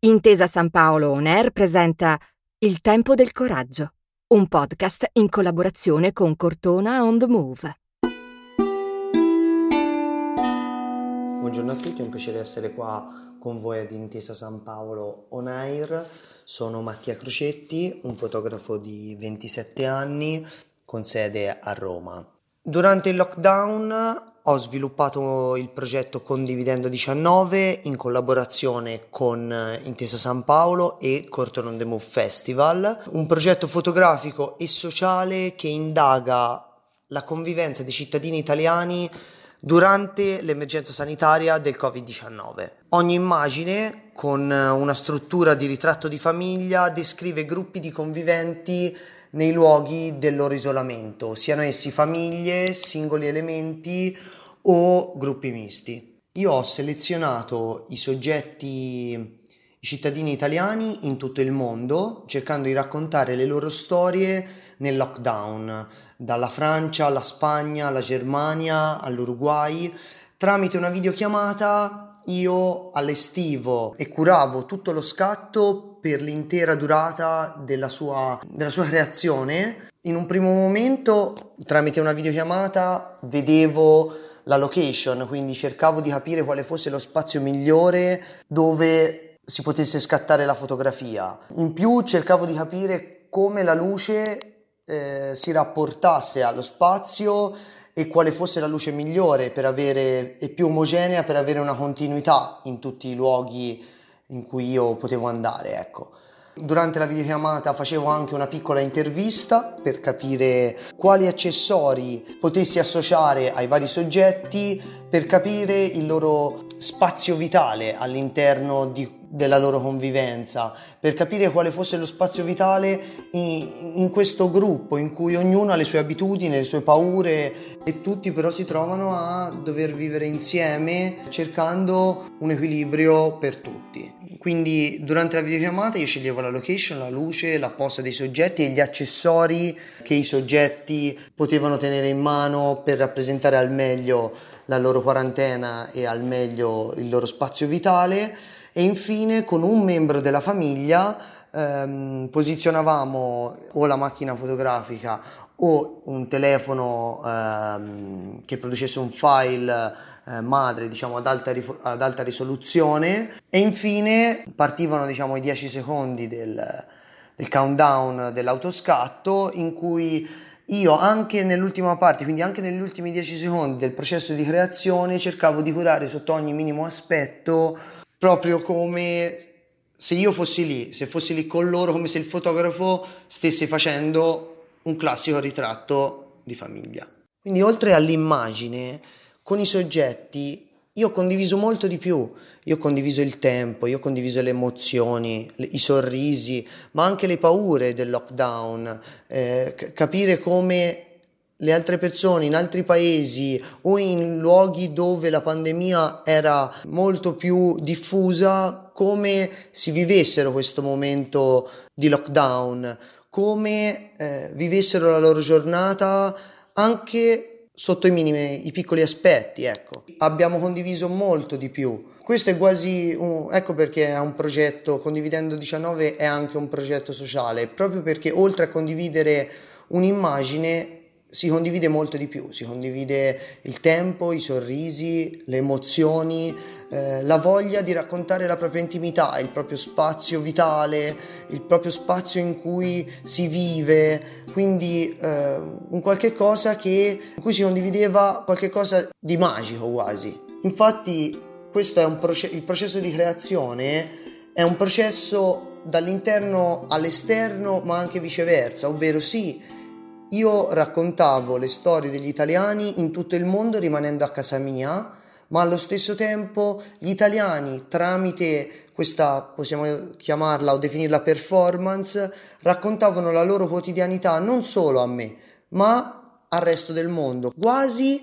Intesa San Paolo On Air presenta Il tempo del coraggio, un podcast in collaborazione con Cortona On The Move. Buongiorno a tutti, è un piacere essere qua con voi ad Intesa San Paolo On Air. Sono Mattia Crocetti, un fotografo di 27 anni con sede a Roma. Durante il lockdown ho sviluppato il progetto Condividendo 19 in collaborazione con eh, Intesa San Paolo e Corton on the Move Festival, un progetto fotografico e sociale che indaga la convivenza dei cittadini italiani durante l'emergenza sanitaria del Covid-19. Ogni immagine, con una struttura di ritratto di famiglia, descrive gruppi di conviventi nei luoghi del loro isolamento, siano essi famiglie, singoli elementi o gruppi misti. Io ho selezionato i soggetti, i cittadini italiani in tutto il mondo, cercando di raccontare le loro storie nel lockdown, dalla Francia alla Spagna, alla Germania, all'Uruguay. Tramite una videochiamata io allestivo e curavo tutto lo scatto per l'intera durata della sua, della sua creazione. In un primo momento, tramite una videochiamata, vedevo la location, quindi cercavo di capire quale fosse lo spazio migliore dove si potesse scattare la fotografia. In più cercavo di capire come la luce eh, si rapportasse allo spazio e quale fosse la luce migliore per avere, e più omogenea per avere una continuità in tutti i luoghi in cui io potevo andare, ecco. Durante la videochiamata facevo anche una piccola intervista per capire quali accessori potessi associare ai vari soggetti per capire il loro spazio vitale all'interno di, della loro convivenza, per capire quale fosse lo spazio vitale in, in, questo gruppo in cui ognuno ha le sue abitudini, le sue paure e tutti però si trovano a dover vivere insieme cercando un equilibrio per tutti. Quindi durante la videochiamata io sceglievo la location, la luce, la posta dei soggetti e gli accessori che i soggetti potevano tenere in mano per rappresentare al meglio la loro quarantena e al meglio il loro spazio vitale. E infine con un membro della famiglia ehm, posizionavamo o la macchina fotografica o un telefono ehm, che producesse un file eh, madre diciamo ad alta, ad alta, risoluzione. E infine partivano diciamo i 10 secondi del, del countdown dell'autoscatto in cui io anche nell'ultima parte, quindi anche negli ultimi 10 secondi del processo di creazione, cercavo di curare sotto ogni minimo aspetto, proprio come se io fossi lì, se fossi lì con loro, come se il fotografo stesse facendo un classico ritratto di famiglia. Quindi oltre all'immagine, con i soggetti io ho condiviso molto di più, io ho condiviso il tempo, io ho condiviso le emozioni, le, i sorrisi, ma anche le paure del lockdown, eh, c- capire come le altre persone in altri paesi o in luoghi dove la pandemia era molto più diffusa, come si vivessero questo momento di lockdown, come eh, vivessero la loro giornata anche sotto i minimi, i piccoli aspetti, ecco. Abbiamo condiviso molto di più. Questo è quasi un, ecco perché è un progetto, Condividendo 19 è anche un progetto sociale, proprio perché oltre a condividere un'immagine si condivide molto di più, si condivide il tempo, i sorrisi, le emozioni, eh, la voglia di raccontare la propria intimità, il proprio spazio vitale, il proprio spazio in cui si vive, quindi eh, un qualche cosa che, in cui si condivideva qualche cosa di magico quasi. Infatti questo proce- il processo di creazione è un processo dall'interno all'esterno ma anche viceversa, ovvero sì, io raccontavo le storie degli italiani in tutto il mondo rimanendo a casa mia, ma allo stesso tempo gli italiani tramite questa, possiamo chiamarla o definirla performance, raccontavano la loro quotidianità non solo a me, ma al resto del mondo, quasi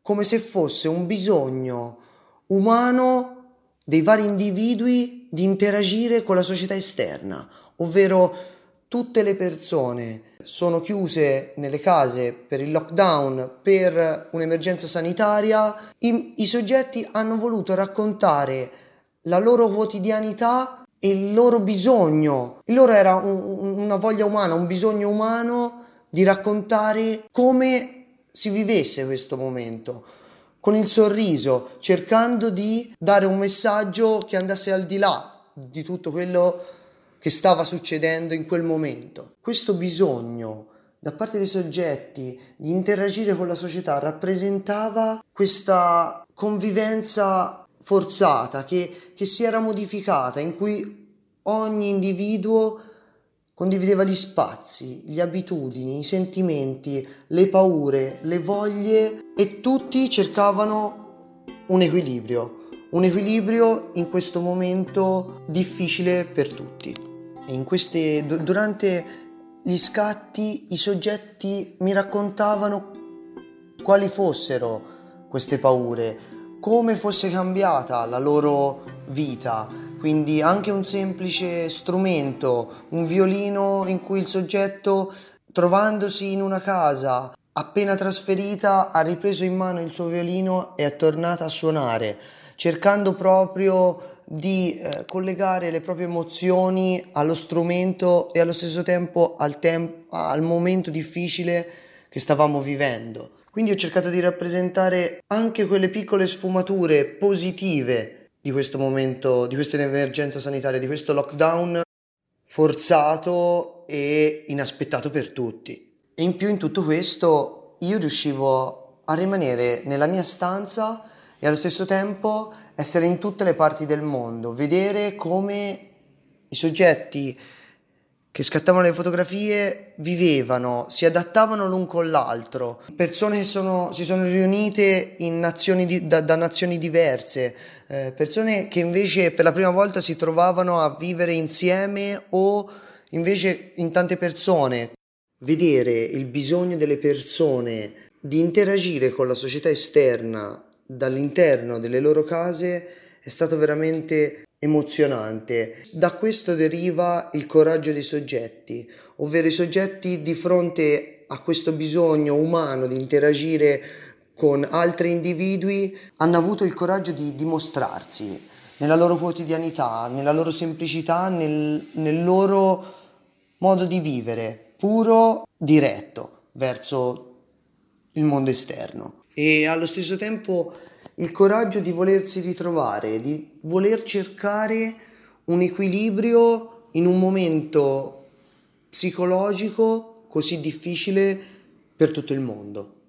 come se fosse un bisogno umano dei vari individui di interagire con la società esterna, ovvero tutte le persone sono chiuse nelle case per il lockdown, per un'emergenza sanitaria, i, i soggetti hanno voluto raccontare la loro quotidianità e il loro bisogno, il loro era un, una voglia umana, un bisogno umano di raccontare come si vivesse questo momento, con il sorriso, cercando di dare un messaggio che andasse al di là di tutto quello che stava succedendo in quel momento. Questo bisogno da parte dei soggetti di interagire con la società rappresentava questa convivenza forzata che, che si era modificata, in cui ogni individuo condivideva gli spazi, le abitudini, i sentimenti, le paure, le voglie e tutti cercavano un equilibrio, un equilibrio in questo momento difficile per tutti. E queste, durante gli scatti i soggetti mi raccontavano quali fossero queste paure, come fosse cambiata la loro vita. Quindi anche un semplice strumento, un violino in cui il soggetto, trovandosi in una casa appena trasferita, ha ripreso in mano il suo violino e è tornata a suonare, cercando proprio di eh, collegare le proprie emozioni allo strumento e allo stesso tempo al, tem- al momento difficile che stavamo vivendo. Quindi ho cercato di rappresentare anche quelle piccole sfumature positive di questo momento, di questa emergenza sanitaria, di questo lockdown forzato e inaspettato per tutti. E in più in tutto questo io riuscivo a rimanere nella mia stanza e allo stesso tempo essere in tutte le parti del mondo, vedere come i soggetti che scattavano le fotografie vivevano, si adattavano l'un con l'altro, persone che sono, si sono riunite nazioni di, da, da, nazioni diverse, eh, persone che invece per la prima volta si trovavano a vivere insieme o invece in tante persone. Vedere il bisogno delle persone di interagire con la società esterna dall'interno delle loro case è stato veramente emozionante. Da questo deriva il coraggio dei soggetti, ovvero i soggetti di fronte a questo bisogno umano di interagire con altri individui hanno avuto il coraggio di dimostrarsi nella loro quotidianità, nella loro semplicità, nel, nel loro modo di vivere, puro, diretto verso il mondo esterno e allo stesso tempo il coraggio di volersi ritrovare, di voler cercare un equilibrio in un momento psicologico così difficile per tutto il mondo.